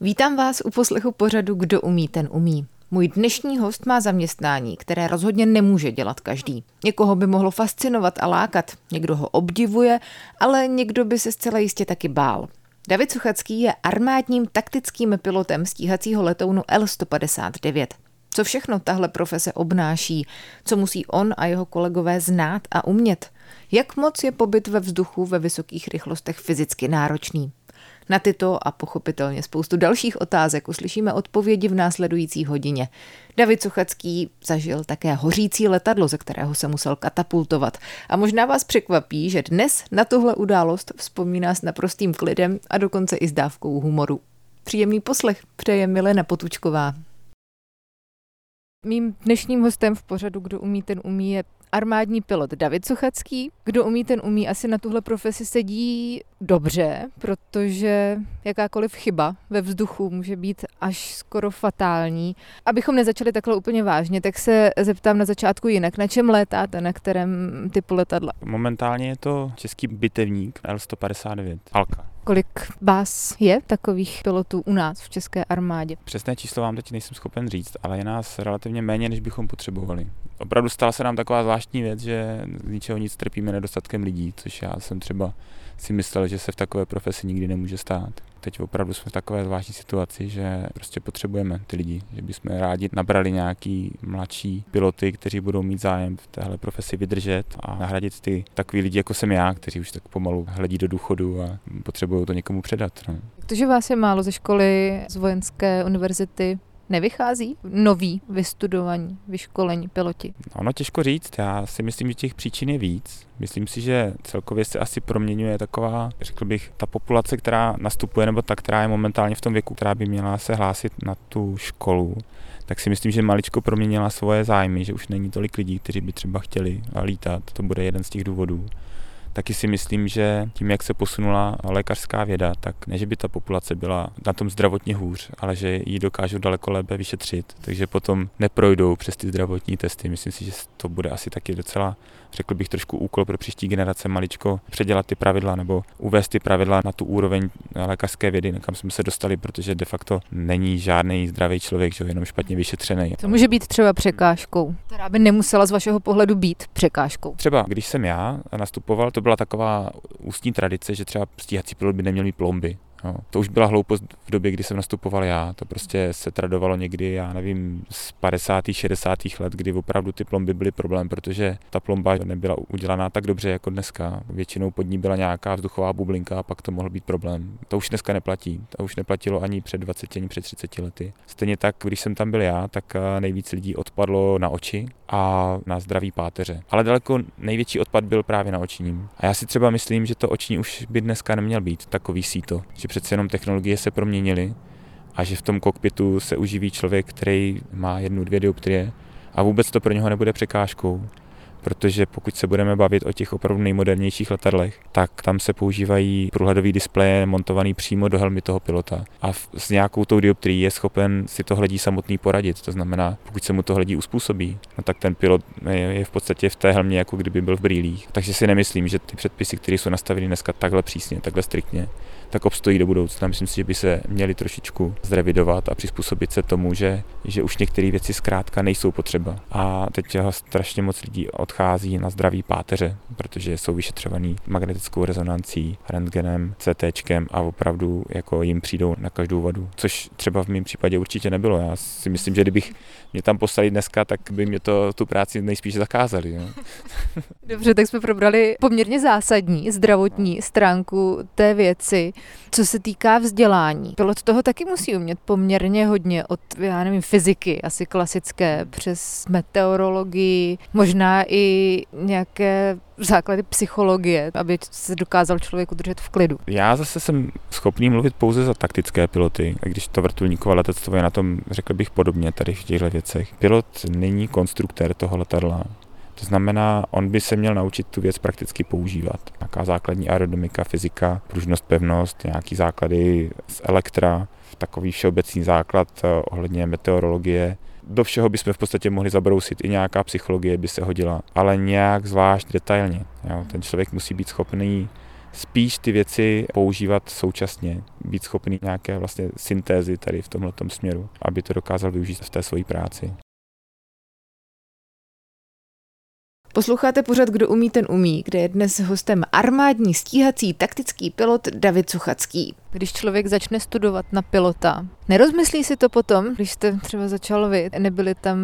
Vítám vás u poslechu pořadu Kdo umí, ten umí. Můj dnešní host má zaměstnání, které rozhodně nemůže dělat každý. Někoho by mohlo fascinovat a lákat, někdo ho obdivuje, ale někdo by se zcela jistě taky bál. David Suchacký je armádním taktickým pilotem stíhacího letounu L-159. Co všechno tahle profese obnáší, co musí on a jeho kolegové znát a umět, jak moc je pobyt ve vzduchu ve vysokých rychlostech fyzicky náročný. Na tyto a pochopitelně spoustu dalších otázek uslyšíme odpovědi v následující hodině. David Suchacký zažil také hořící letadlo, ze kterého se musel katapultovat. A možná vás překvapí, že dnes na tuhle událost vzpomíná s naprostým klidem a dokonce i s dávkou humoru. Příjemný poslech přeje Milena Potučková. Mým dnešním hostem v pořadu Kdo umí, ten umí je armádní pilot David Suchacký. Kdo umí, ten umí, asi na tuhle profesi sedí dobře, protože jakákoliv chyba ve vzduchu může být až skoro fatální. Abychom nezačali takhle úplně vážně, tak se zeptám na začátku jinak. Na čem létáte, na kterém typu letadla? Momentálně je to český bitevník L-159 Alka. Kolik vás je takových pilotů u nás v České armádě? Přesné číslo vám teď nejsem schopen říct, ale je nás relativně méně, než bychom potřebovali. Opravdu stala se nám taková zvláštní věc, že z ničeho nic trpíme nedostatkem lidí, což já jsem třeba si myslel, že se v takové profesi nikdy nemůže stát. Teď opravdu jsme v takové zvláštní situaci, že prostě potřebujeme ty lidi, že bychom rádi nabrali nějaký mladší piloty, kteří budou mít zájem v téhle profesi vydržet a nahradit ty takový lidi, jako jsem já, kteří už tak pomalu hledí do důchodu a potřebují to někomu předat. No. Protože vás je málo ze školy, z vojenské univerzity, nevychází noví vystudovaní, vyškolení piloti? Ono těžko říct, já si myslím, že těch příčin je víc. Myslím si, že celkově se asi proměňuje taková, řekl bych, ta populace, která nastupuje, nebo ta, která je momentálně v tom věku, která by měla se hlásit na tu školu, tak si myslím, že maličko proměnila svoje zájmy, že už není tolik lidí, kteří by třeba chtěli lítat. To bude jeden z těch důvodů. Taky si myslím, že tím, jak se posunula lékařská věda, tak ne, že by ta populace byla na tom zdravotně hůř, ale že ji dokážou daleko lépe vyšetřit, takže potom neprojdou přes ty zdravotní testy. Myslím si, že to bude asi taky docela řekl bych trošku úkol pro příští generace maličko předělat ty pravidla nebo uvést ty pravidla na tu úroveň lékařské vědy, kam jsme se dostali, protože de facto není žádný zdravý člověk, že jenom špatně vyšetřený. To může být třeba překážkou, která by nemusela z vašeho pohledu být překážkou. Třeba když jsem já nastupoval, to byla taková ústní tradice, že třeba stíhací pilot by neměl mít plomby. No, to už byla hloupost v době, kdy jsem nastupoval já. To prostě se tradovalo někdy, já nevím, z 50. 60. let, kdy opravdu ty plomby byly problém, protože ta plomba nebyla udělaná tak dobře jako dneska. Většinou pod ní byla nějaká vzduchová bublinka a pak to mohl být problém. To už dneska neplatí. To už neplatilo ani před 20, ani před 30 lety. Stejně tak, když jsem tam byl já, tak eh, nejvíc lidí odpadlo na oči a na zdraví páteře. Ale daleko největší odpad byl právě na očním. A já si třeba myslím, že to oční už by dneska neměl být takový síto, že přece jenom technologie se proměnily a že v tom kokpitu se uživí člověk, který má jednu, dvě dioptrie a vůbec to pro něho nebude překážkou protože pokud se budeme bavit o těch opravdu nejmodernějších letadlech, tak tam se používají průhledový displeje montovaný přímo do helmy toho pilota. A s nějakou tou dioptrií je schopen si to hledí samotný poradit. To znamená, pokud se mu to hledí uspůsobí, no tak ten pilot je v podstatě v té helmě, jako kdyby byl v brýlích. Takže si nemyslím, že ty předpisy, které jsou nastaveny dneska takhle přísně, takhle striktně, tak obstojí do budoucna. Myslím si, že by se měli trošičku zrevidovat a přizpůsobit se tomu, že, že už některé věci zkrátka nejsou potřeba. A teď strašně moc lidí odchází na zdraví páteře, protože jsou vyšetřovaný magnetickou rezonancí, rentgenem, CT a opravdu jako jim přijdou na každou vadu. Což třeba v mém případě určitě nebylo. Já si myslím, že kdybych mě tam poslali dneska, tak by mě to tu práci nejspíš zakázali. Jo. Dobře, tak jsme probrali poměrně zásadní zdravotní stránku té věci. Co se týká vzdělání, pilot toho taky musí umět poměrně hodně od, já nevím, fyziky, asi klasické, přes meteorologii, možná i nějaké základy psychologie, aby se dokázal člověk udržet v klidu. Já zase jsem schopný mluvit pouze za taktické piloty, a když to vrtulníkové letectvo je na tom, řekl bych, podobně tady v těchto věcech. Pilot není konstruktér toho letadla, to znamená, on by se měl naučit tu věc prakticky používat. Nějaká základní aerodynamika, fyzika, pružnost, pevnost, nějaký základy z elektra, takový všeobecný základ eh, ohledně meteorologie. Do všeho bychom v podstatě mohli zabrousit, i nějaká psychologie by se hodila, ale nějak zvlášť detailně. Jo. Ten člověk musí být schopný spíš ty věci používat současně, být schopný nějaké vlastně syntézy tady v tomhle směru, aby to dokázal využít v té své práci. Posloucháte pořad Kdo umí, ten umí, kde je dnes hostem armádní stíhací taktický pilot David Suchacký. Když člověk začne studovat na pilota, nerozmyslí si to potom, když jste třeba začal vy, nebyly tam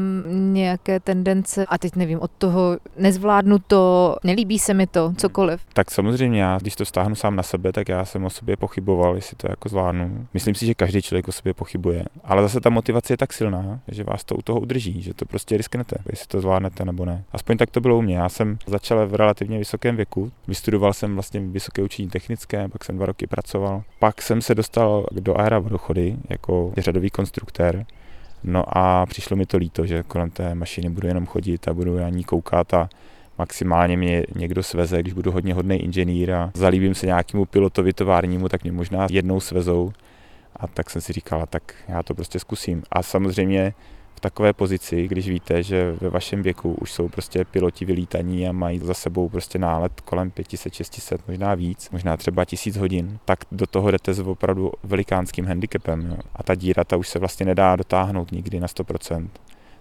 nějaké tendence a teď nevím, od toho nezvládnu to, nelíbí se mi to, cokoliv. Tak samozřejmě já, když to stáhnu sám na sebe, tak já jsem o sobě pochyboval, jestli to jako zvládnu. Myslím si, že každý člověk o sobě pochybuje, ale zase ta motivace je tak silná, že vás to u toho udrží, že to prostě risknete, jestli to zvládnete nebo ne. Aspoň tak to bylo u mě. Já jsem začal v relativně vysokém věku, vystudoval jsem vlastně vysoké učení technické, pak jsem dva roky pracoval, pak jsem se dostal do Aera vodochody jako řadový konstruktér. No a přišlo mi to líto, že kolem té mašiny budu jenom chodit a budu na ní koukat a maximálně mě někdo sveze, když budu hodně hodný inženýr a zalíbím se nějakému pilotovi továrnímu, tak mě možná jednou svezou. A tak jsem si říkal, tak já to prostě zkusím. A samozřejmě takové pozici, když víte, že ve vašem věku už jsou prostě piloti vylítaní a mají za sebou prostě nálet kolem 500, 600, možná víc, možná třeba tisíc hodin, tak do toho jdete s opravdu velikánským handicapem. Jo. A ta díra ta už se vlastně nedá dotáhnout nikdy na 100%.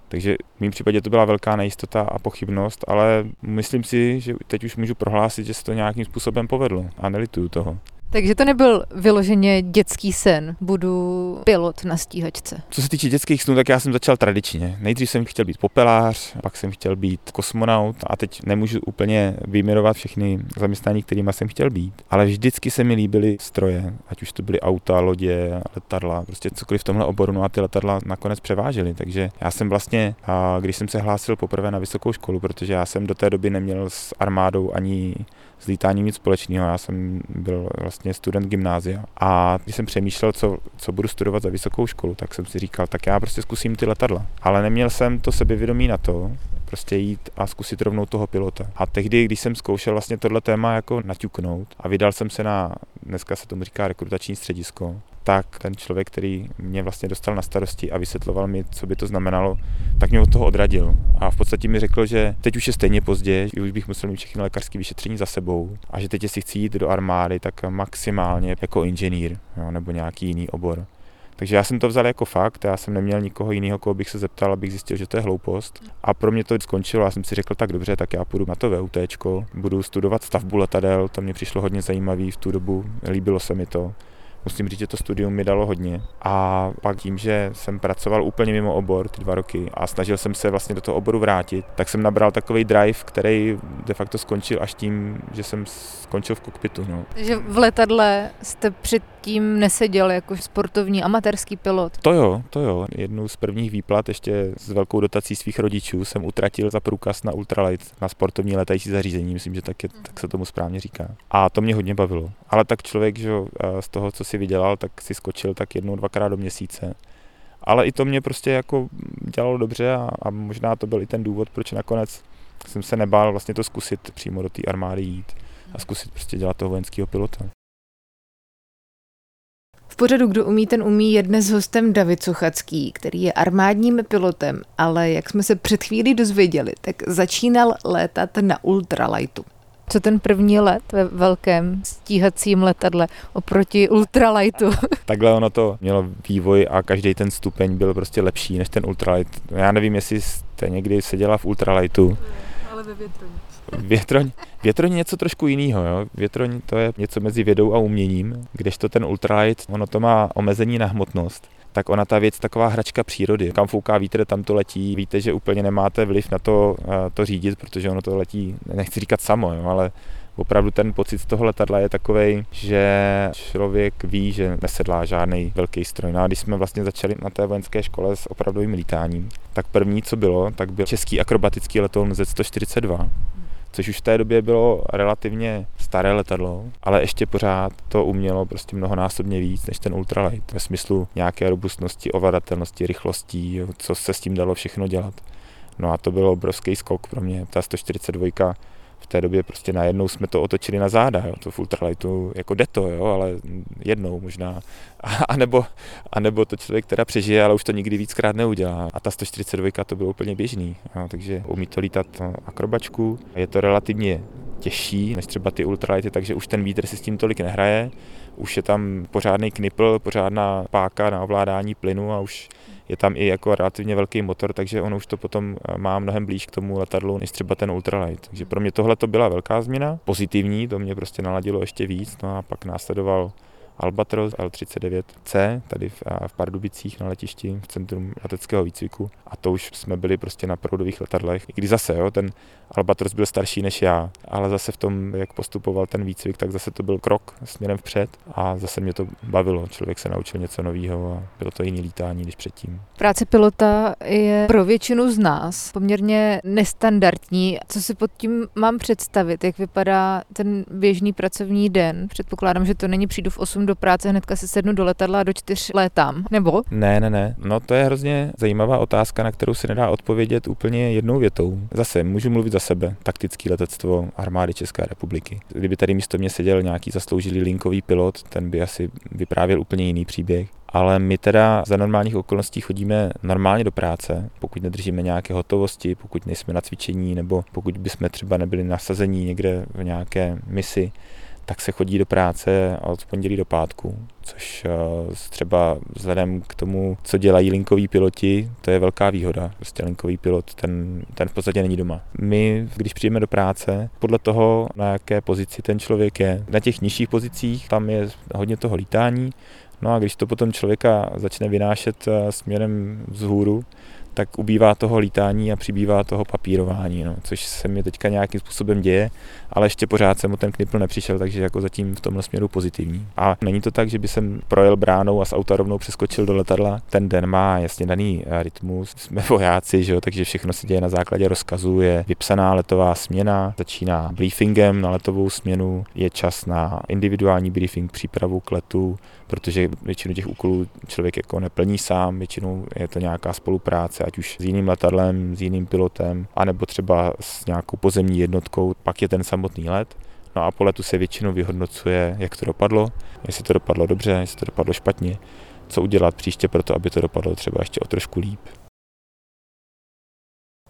Takže v mém případě to byla velká nejistota a pochybnost, ale myslím si, že teď už můžu prohlásit, že se to nějakým způsobem povedlo a nelituju toho. Takže to nebyl vyloženě dětský sen, budu pilot na stíhačce. Co se týče dětských snů, tak já jsem začal tradičně. Nejdřív jsem chtěl být popelář, pak jsem chtěl být kosmonaut a teď nemůžu úplně vyjmenovat všechny zaměstnání, kterými jsem chtěl být. Ale vždycky se mi líbily stroje, ať už to byly auta, lodě, letadla, prostě cokoliv v tomhle oboru, no a ty letadla nakonec převážely. Takže já jsem vlastně, když jsem se hlásil poprvé na vysokou školu, protože já jsem do té doby neměl s armádou ani s lítáním nic společného. Já jsem byl vlastně student gymnázia a když jsem přemýšlel, co, co budu studovat za vysokou školu, tak jsem si říkal, tak já prostě zkusím ty letadla. Ale neměl jsem to sebevědomí na to, prostě jít a zkusit rovnou toho pilota. A tehdy, když jsem zkoušel vlastně tohle téma jako naťuknout a vydal jsem se na, dneska se tomu říká rekrutační středisko, tak ten člověk, který mě vlastně dostal na starosti a vysvětloval mi, co by to znamenalo, tak mě od toho odradil. A v podstatě mi řekl, že teď už je stejně pozdě, že už bych musel mít všechny lékařské vyšetření za sebou a že teď, jestli chci jít do armády, tak maximálně jako inženýr jo, nebo nějaký jiný obor. Takže já jsem to vzal jako fakt, já jsem neměl nikoho jiného, koho bych se zeptal, abych zjistil, že to je hloupost. A pro mě to skončilo, já jsem si řekl, tak dobře, tak já půjdu na to VUT, budu studovat stavbu letadel, to mě přišlo hodně zajímavý v tu dobu, líbilo se mi to musím říct, že to studium mi dalo hodně. A pak tím, že jsem pracoval úplně mimo obor ty dva roky a snažil jsem se vlastně do toho oboru vrátit, tak jsem nabral takový drive, který de facto skončil až tím, že jsem skončil v kokpitu. No. Takže v letadle jste předtím neseděl jako sportovní amatérský pilot? To jo, to jo. Jednu z prvních výplat ještě s velkou dotací svých rodičů jsem utratil za průkaz na ultralight, na sportovní letající zařízení, myslím, že tak, je, tak se tomu správně říká. A to mě hodně bavilo. Ale tak člověk, že z toho, co si vydělal, tak si skočil tak jednou, dvakrát do měsíce. Ale i to mě prostě jako dělalo dobře a, a možná to byl i ten důvod, proč nakonec jsem se nebál vlastně to zkusit přímo do té armády jít a zkusit prostě dělat toho vojenského pilota. Pořadu Kdo umí, ten umí je dnes hostem David Suchacký, který je armádním pilotem, ale jak jsme se před chvílí dozvěděli, tak začínal létat na ultralightu. Co ten první let ve velkém stíhacím letadle oproti ultralightu? Takhle ono to mělo vývoj a každý ten stupeň byl prostě lepší než ten ultralight. Já nevím, jestli jste někdy seděla v ultralightu. Ale ve větroně. Větroň, větroň je něco trošku jiného. Jo? Větroň to je něco mezi vědou a uměním, kdežto ten ultralight, ono to má omezení na hmotnost tak ona ta věc taková hračka přírody. Kam fouká vítr, tam to letí. Víte, že úplně nemáte vliv na to, eh, to řídit, protože ono to letí, nechci říkat samo, jo, ale opravdu ten pocit z toho letadla je takový, že člověk ví, že nesedlá žádný velký stroj. No a když jsme vlastně začali na té vojenské škole s opravdovým lítáním, tak první, co bylo, tak byl český akrobatický letoun Z142 což už v té době bylo relativně staré letadlo, ale ještě pořád to umělo prostě mnohonásobně víc než ten ultralight ve smyslu nějaké robustnosti, ovladatelnosti, rychlostí, co se s tím dalo všechno dělat. No a to byl obrovský skok pro mě. Ta 142 v té době prostě najednou jsme to otočili na záda, jo. to v ultralightu jako jde to, jo, ale jednou možná. A, nebo, a nebo to člověk teda přežije, ale už to nikdy víckrát neudělá. A ta 142 to bylo úplně běžný, jo. takže umí to lítat akrobačku, je to relativně těžší než třeba ty ultralighty, takže už ten vítr si s tím tolik nehraje. Už je tam pořádný knipl, pořádná páka na ovládání plynu a už je tam i jako relativně velký motor, takže on už to potom eh, má mnohem blíž k tomu letadlu, než třeba ten ultralight. Takže pro mě tohle to byla velká změna, pozitivní, to mě prostě naladilo ještě víc, no a pak následoval Albatros L39C tady v, v Pardubicích na letišti v centrum leteckého výcviku a to už jsme byli prostě na proudových letadlech. I když zase, jo, ten Albatros byl starší než já, ale zase v tom, jak postupoval ten výcvik, tak zase to byl krok směrem vpřed a zase mě to bavilo. Člověk se naučil něco nového a bylo to jiný lítání než předtím. Práce pilota je pro většinu z nás poměrně nestandardní. Co si pod tím mám představit? Jak vypadá ten běžný pracovní den? Předpokládám, že to není přijdu v 8 do práce, hnedka se sednu do letadla a do čtyř létám, nebo? Ne, ne, ne. No to je hrozně zajímavá otázka, na kterou se nedá odpovědět úplně jednou větou. Zase můžu mluvit za sebe. Taktické letectvo armády České republiky. Kdyby tady místo mě seděl nějaký zasloužilý linkový pilot, ten by asi vyprávěl úplně jiný příběh ale my teda za normálních okolností chodíme normálně do práce, pokud nedržíme nějaké hotovosti, pokud nejsme na cvičení, nebo pokud bychom třeba nebyli nasazení někde v nějaké misi, tak se chodí do práce od pondělí do pátku, což eh, třeba vzhledem k tomu, co dělají linkoví piloti, to je velká výhoda. Prostě linkový pilot, ten, ten v podstatě není doma. My, když přijdeme do práce, podle toho, na jaké pozici ten člověk je, na těch nižších pozicích, tam je hodně toho lítání, no a když to potom člověka začne vynášet eh, směrem vzhůru, tak ubývá toho lítání a přibývá toho papírování, no, což se mi teďka nějakým způsobem děje, ale ještě pořád jsem o ten knipl nepřišel, takže jako zatím v tomhle směru pozitivní. A není to tak, že by jsem projel bránou a z auta rovnou přeskočil do letadla. Ten den má jasně daný eh, rytmus, jsme vojáci, že jo, takže všechno se děje na základě rozkazu, je vypsaná letová směna, začíná briefingem na letovou směnu, je čas na individuální briefing, přípravu k letu, protože většinu těch úkolů člověk jako neplní sám, většinou je to nějaká spolupráce, ať už s jiným letadlem, s jiným pilotem, anebo třeba s nějakou pozemní jednotkou, pak je ten samotný let. No a po letu se většinou vyhodnocuje, jak to dopadlo, jestli to dopadlo dobře, jestli to dopadlo špatně, co udělat příště pro to, aby to dopadlo třeba ještě o trošku líp.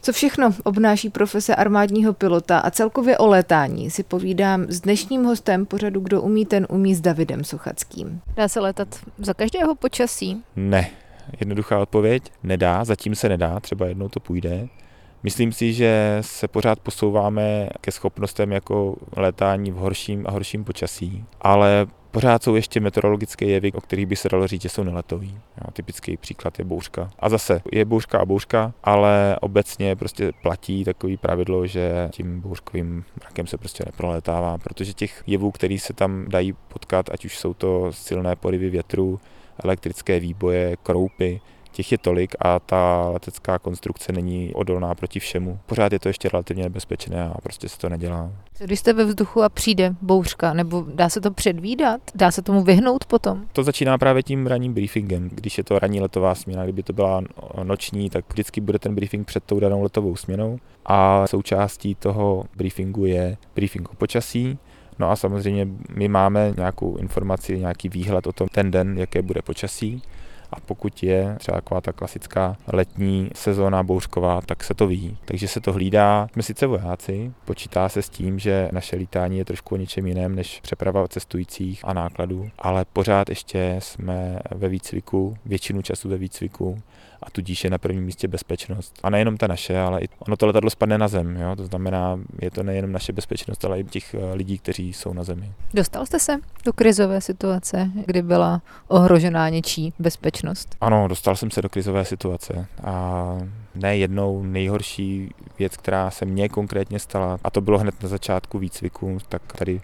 Co všechno obnáší profese armádního pilota a celkově o létání si povídám s dnešním hostem pořadu Kdo umí, ten umí s Davidem Suchackým. Dá se létat za každého počasí? Ne. Jednoduchá odpověď, nedá, zatím se nedá, třeba jednou to půjde. Myslím si, že se pořád posouváme ke schopnostem jako létání v horším a horším počasí, ale Pořád jsou ještě meteorologické jevy, o kterých by se dalo říct, že jsou neletový. Jo, typický příklad je bouřka. A zase je bouřka a bouřka, ale obecně prostě platí takový pravidlo, že tím bouřkovým mrakem se prostě neprolétává, protože těch jevů, který se tam dají potkat, ať už jsou to silné porivy větru, elektrické výboje, kroupy, těch je tolik a ta letecká konstrukce není odolná proti všemu. Pořád je to ještě relativně nebezpečné a prostě se to nedělá. Co když jste ve vzduchu a přijde bouřka, nebo dá se to předvídat? Dá se tomu vyhnout potom? To začíná právě tím ranním briefingem. Když je to ranní letová směna, kdyby to byla noční, tak vždycky bude ten briefing před tou danou letovou směnou a součástí toho briefingu je briefing o počasí, No a samozřejmě my máme nějakou informaci, nějaký výhled o tom ten den, jaké bude počasí a pokud je třeba taková ta klasická letní sezóna bouřková, tak se to ví. Takže se to hlídá. Jsme sice vojáci, počítá se s tím, že naše lítání je trošku o něčem jiném než přeprava cestujících a nákladů, ale pořád ještě jsme ve výcviku, většinu času ve výcviku a tudíž je na prvním místě bezpečnost. A nejenom ta naše, ale i ono to letadlo spadne na zem, jo? to znamená, je to nejenom naše bezpečnost, ale i těch eh, lidí, kteří jsou na zemi. Dostal jste se do krizové situace, kdy byla ohrožená něčí bezpečnost? Ano, dostal jsem se do krizové situace a ne jednou nejhorší věc, která se mně konkrétně stala, a to bylo hned na začátku výcviku, tak tady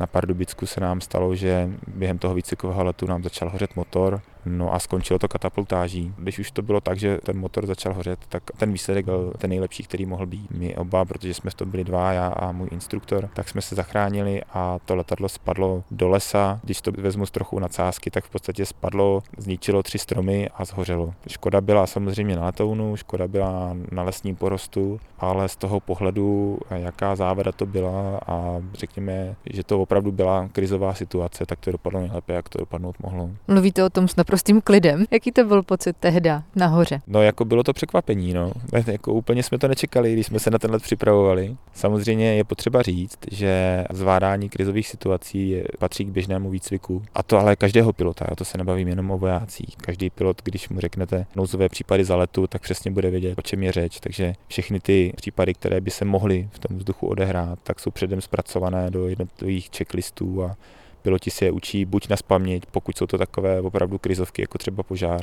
na Pardubicku se nám stalo, že během toho výcvikového letu nám začal hořet motor, no a skončilo to katapultáží. Když už to bylo tak, že ten motor začal hořet, tak ten výsledek byl ten nejlepší, který mohl být. My oba, protože jsme v tom byli dva, já a můj instruktor, tak jsme se zachránili a to letadlo spadlo do lesa. Když to vezmu z trochu nadsázky, tak v podstatě spadlo, zničilo tři stromy a zhořelo. Škoda byla samozřejmě na letounu, škoda byla na lesním porostu, ale z toho pohledu, jaká závada to byla a řekněme, že to opravdu byla krizová situace, tak to dopadlo nejlépe, jak to dopadnout mohlo. Mluvíte o tom s naprostým klidem. Jaký to byl pocit tehda nahoře? No jako bylo to překvapení, no. Jako úplně jsme to nečekali, když jsme se na ten let připravovali. Samozřejmě je potřeba říct, že zvládání krizových situací patří k běžnému výcviku. A to ale každého pilota, já to se nebavím jenom o vojácích. Každý pilot, když mu řeknete nouzové případy za letu, tak přesně bude vědět, o čem je řeč. Takže všechny ty případy, které by se mohly v tom vzduchu odehrát, tak jsou předem zpracované do jednotlivých checklistů a piloti si je učí buď na spaměť, pokud jsou to takové opravdu krizovky, jako třeba požár,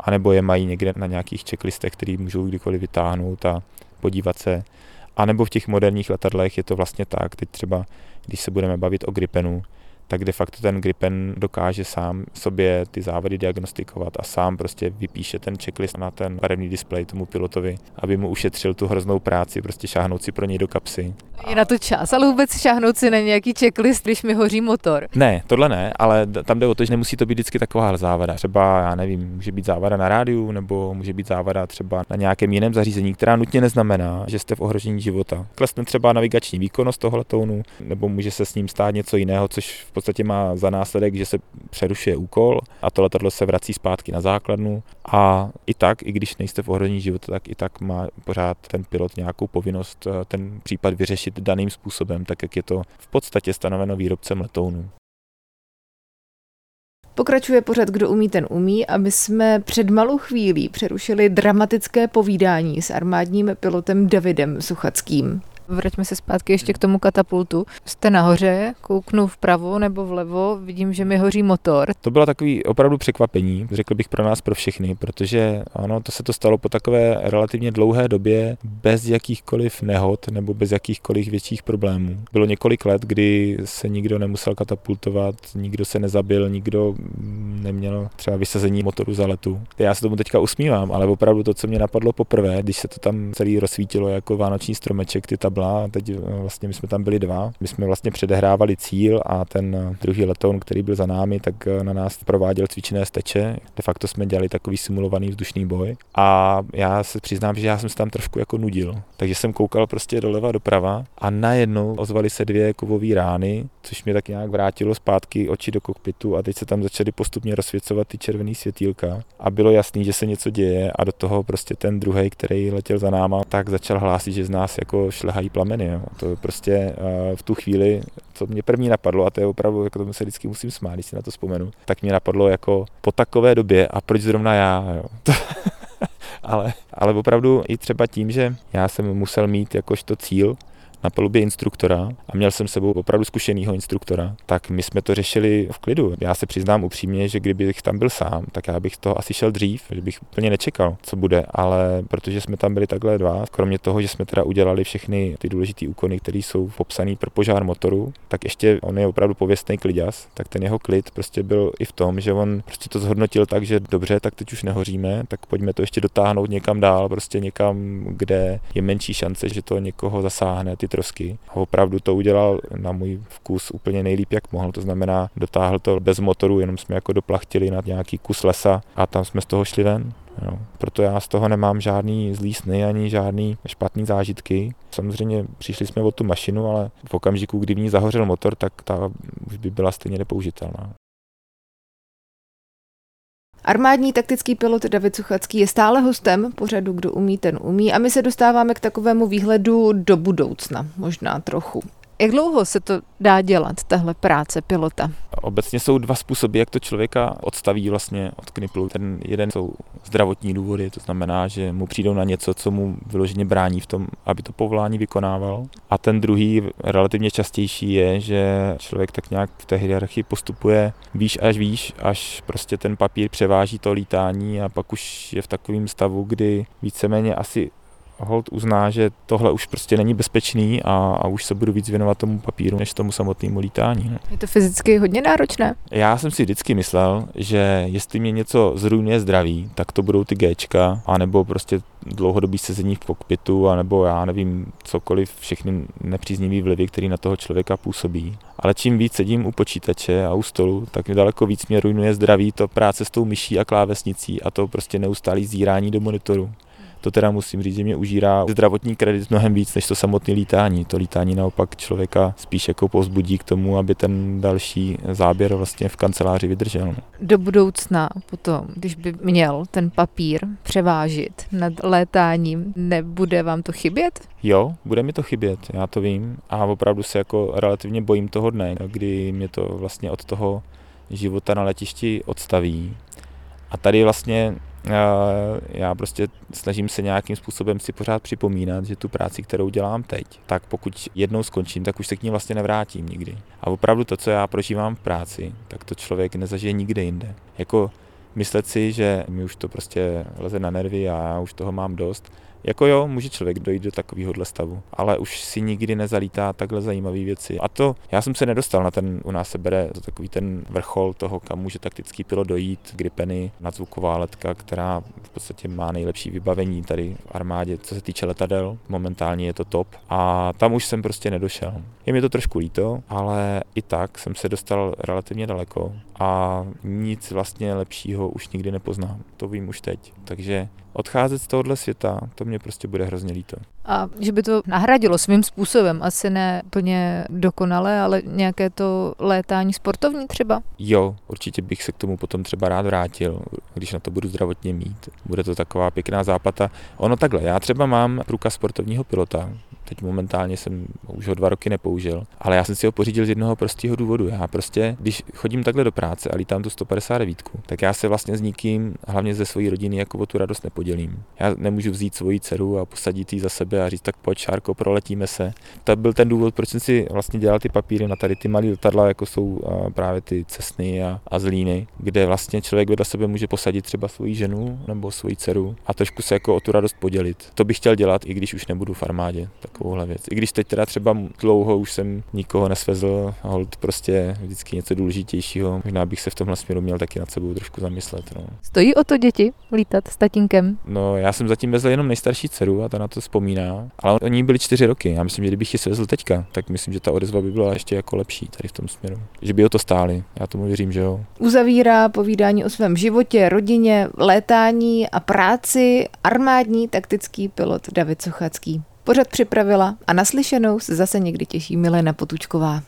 anebo je mají někde na nějakých checklistech, který můžou kdykoliv vytáhnout a podívat se. A nebo v těch moderních letadlech je to vlastně tak, teď třeba, když se budeme bavit o Gripenu, tak de facto ten Gripen dokáže sám sobě ty závady diagnostikovat a sám prostě vypíše ten checklist na ten barevný displej tomu pilotovi, aby mu ušetřil tu hroznou práci, prostě šáhnout si pro něj do kapsy. Je na to čas, ale vůbec šáhnout si na nějaký checklist, když mi hoří motor. Ne, tohle ne, ale tam jde o to, že nemusí to být vždycky taková závada. Třeba, já nevím, může být závada na rádiu, nebo může být závada třeba na nějakém jiném zařízení, která nutně neznamená, že jste v ohrožení života. Klesne třeba navigační výkonnost toho letounu, nebo může se s ním stát něco jiného, což v podstatě má za následek, že se přerušuje úkol a to letadlo se vrací zpátky na základnu a i tak, i když nejste v ohrožení života, tak i tak má pořád ten pilot nějakou povinnost eh, ten případ vyřešit daným způsobem, tak jak je to v podstatě stanoveno výrobcem letounů. Pokračuje pořad Kdo umí, ten umí a my jsme před malou chvílí přerušili dramatické povídání s armádním pilotem Davidem Suchackým. Vraťme se zpátky ještě k tomu katapultu. Jste nahoře, kouknu vpravo nebo vlevo, vidím, že mi hoří motor. To bylo takový opravdu překvapení, řekl bych pro nás, pro všechny, protože ano, to se to stalo po takové relativně dlouhé době bez jakýchkoliv nehod nebo bez jakýchkoliv větších problémů. Bylo několik let, kdy se nikdo nemusel katapultovat, nikdo se nezabil, nikdo neměl třeba vysazení motoru za letu. Já se tomu teďka usmívám, ale opravdu to, co mě napadlo poprvé, když se to tam celý rozsvítilo jako vánoční stromeček, ty table a teď eh, vlastně my jsme tam byli dva. My jsme vlastně předehrávali cíl a ten eh, druhý letoun, který byl za námi, tak eh, na nás prováděl cvičené steče. De facto jsme dělali takový simulovaný vzdušný boj a já se přiznám, že já jsem se tam trošku jako nudil. Takže jsem koukal prostě doleva doprava a najednou ozvaly se dvě kovové rány, což mě tak nějak vrátilo zpátky oči do kokpitu a teď se tam začaly postupně rozsvěcovat ty červené světýlka a bylo jasný, že se něco děje a do toho prostě ten druhý, který letěl za náma, tak začal hlásit, že z nás jako šlehají plameny. Jo. To prostě v tu chvíli, co mě první napadlo, a to je opravdu, jako tomu se vždycky musím smát, když si na to vzpomenu, tak mě napadlo jako po takové době a proč zrovna já. Jo. ale, ale opravdu i třeba tím, že já jsem musel mít jakožto cíl na palubě instruktora a měl jsem sebou opravdu zkušeného instruktora, tak my jsme to řešili v klidu. Já se přiznám upřímně, že kdybych tam byl sám, tak já bych to asi šel dřív, že bych úplně nečekal, co bude, ale protože jsme tam byli takhle dva, kromě toho, že jsme teda udělali všechny ty důležité úkony, které jsou popsané pro požár motoru, tak ještě on je opravdu pověstný klidas, tak ten jeho klid prostě byl i v tom, že on prostě to zhodnotil tak, že dobře, tak teď už nehoříme, tak pojďme to ještě dotáhnout někam dál, prostě někam, kde je menší šance, že to někoho zasáhne, ty trosky. A opravdu to udělal na můj vkus úplně nejlíp, jak mohl. To znamená, dotáhl to bez motoru, jenom jsme jako doplachtili na nějaký kus lesa a tam jsme z toho šli ven. Jo. Proto já z toho nemám žádný zlý sny ani žádný špatný zážitky. Samozřejmě přišli jsme o tu mašinu, ale v okamžiku, kdy v ní zahořel motor, tak ta už by byla stejně nepoužitelná. Armádní taktický pilot David Suchacký je stále hostem pořadu Kdo umí, ten umí a my se dostáváme k takovému výhledu do budoucna, možná trochu. Jak dlouho se to dá dělat, tahle práce pilota? Obecně jsou dva způsoby, jak to člověka odstaví vlastně od kniplu. Ten jeden jsou zdravotní důvody, to znamená, že mu přijdou na něco, co mu vyloženě brání v tom, aby to povolání vykonával. A ten druhý, relativně častější, je, že člověk tak nějak v té hierarchii postupuje výš až výš, až prostě ten papír převáží to lítání a pak už je v takovém stavu, kdy víceméně asi hold uzná, že tohle už prostě není bezpečný a, a už se budu víc věnovat tomu papíru, než tomu samotnému lítání. Ne? Je to fyzicky hodně náročné? Já jsem si vždycky myslel, že jestli mě něco zrujnuje zdraví, tak to budou ty Gčka, anebo prostě dlouhodobý sezení v kokpitu, anebo já nevím, cokoliv, všechny nepříznivý vlivy, které na toho člověka působí. Ale čím víc sedím u počítače a u stolu, tak mi daleko víc mě rujnuje zdraví to práce s tou myší a klávesnicí a to prostě neustálý zírání do monitoru To teda musím říct, že mě užírá zdravotní kredit mnohem víc než to samotné lítání. To lítání naopak člověka spíš jako povzbudí k tomu, aby ten další záběr vlastně v kanceláři vydržel. Do budoucna potom, když by měl ten papír převážit nad létáním, nebude vám to chybět? Jo, bude mi to chybět, já to vím a opravdu se jako relativně bojím toho dne, kdy mě to vlastně od toho života na letišti odstaví. A tady vlastně já prostě snažím se nějakým způsobem si pořád připomínat, že tu práci, kterou dělám teď, tak pokud jednou skončím, tak už se k ní vlastně nevrátím nikdy. A opravdu to, co já prožívám v práci, tak to člověk nezažije nikde jinde. Jako myslet si, že mi už to prostě leze na nervy a já už toho mám dost, jako jo, může člověk dojít do takovéhohle stavu, ale už si nikdy nezalítá takhle zajímavé věci. A to, já jsem se nedostal na ten, u nás se bere to takový ten vrchol toho, kam může taktický pilot dojít, Gripeny, nadzvuková letka, která v podstatě má nejlepší vybavení tady v armádě, co se týče letadel. Momentálně je to top. A tam už jsem prostě nedošel. Je mi to trošku líto, ale i tak jsem se dostal relativně daleko a nic vlastně lepšího už nikdy nepoznám. To vím už teď. Takže odcházet z tohohle světa, to mě prostě bude hrozně líto. A že by to nahradilo svým způsobem, asi ne plně dokonale, ale nějaké to létání sportovní třeba? Jo, určitě bych se k tomu potom třeba rád vrátil, když na to budu zdravotně mít. Bude to taková pěkná zápata. Ono takhle, já třeba mám průkaz sportovního pilota, teď momentálně jsem už ho dva roky nepoužil, ale já jsem si ho pořídil z jednoho prostého důvodu. Já prostě, když chodím takhle do práce a lítám tu 159, tak já se vlastně s nikým, hlavně ze své rodiny, jako o tu radost nepodělím. Já nemůžu vzít svoji dceru a posadit ji za sebe a říct, tak pojď Šárko, proletíme se. To byl ten důvod, proč jsem si vlastně dělal ty papíry na tady ty malé letadla, jako jsou právě ty cesny a, a zlíny, kde vlastně člověk vedle sebe může posadit třeba svoji ženu nebo svoji dceru a trošku se jako o tu radost podělit. To bych chtěl dělat, i když už nebudu v armádě. Tak takovouhle věc. I když teď teda třeba dlouho už jsem nikoho nesvezl, hold prostě vždycky něco důležitějšího. Možná bych se v tomhle směru měl taky nad sebou trošku zamyslet. No. Stojí o to děti lítat s tatínkem? No, já jsem zatím vezl jenom nejstarší dceru a ta na to vzpomíná, ale oni byli čtyři roky. Já myslím, že kdybych ji svezl teďka, tak myslím, že ta odezva by byla ještě jako lepší tady v tom směru. Že by o to stáli. Já tomu věřím, že jo. Uzavírá povídání o svém životě, rodině, létání a práci armádní taktický pilot David Sochacký. Pořad připravila a naslyšenou se zase někdy těší Milena Potučková.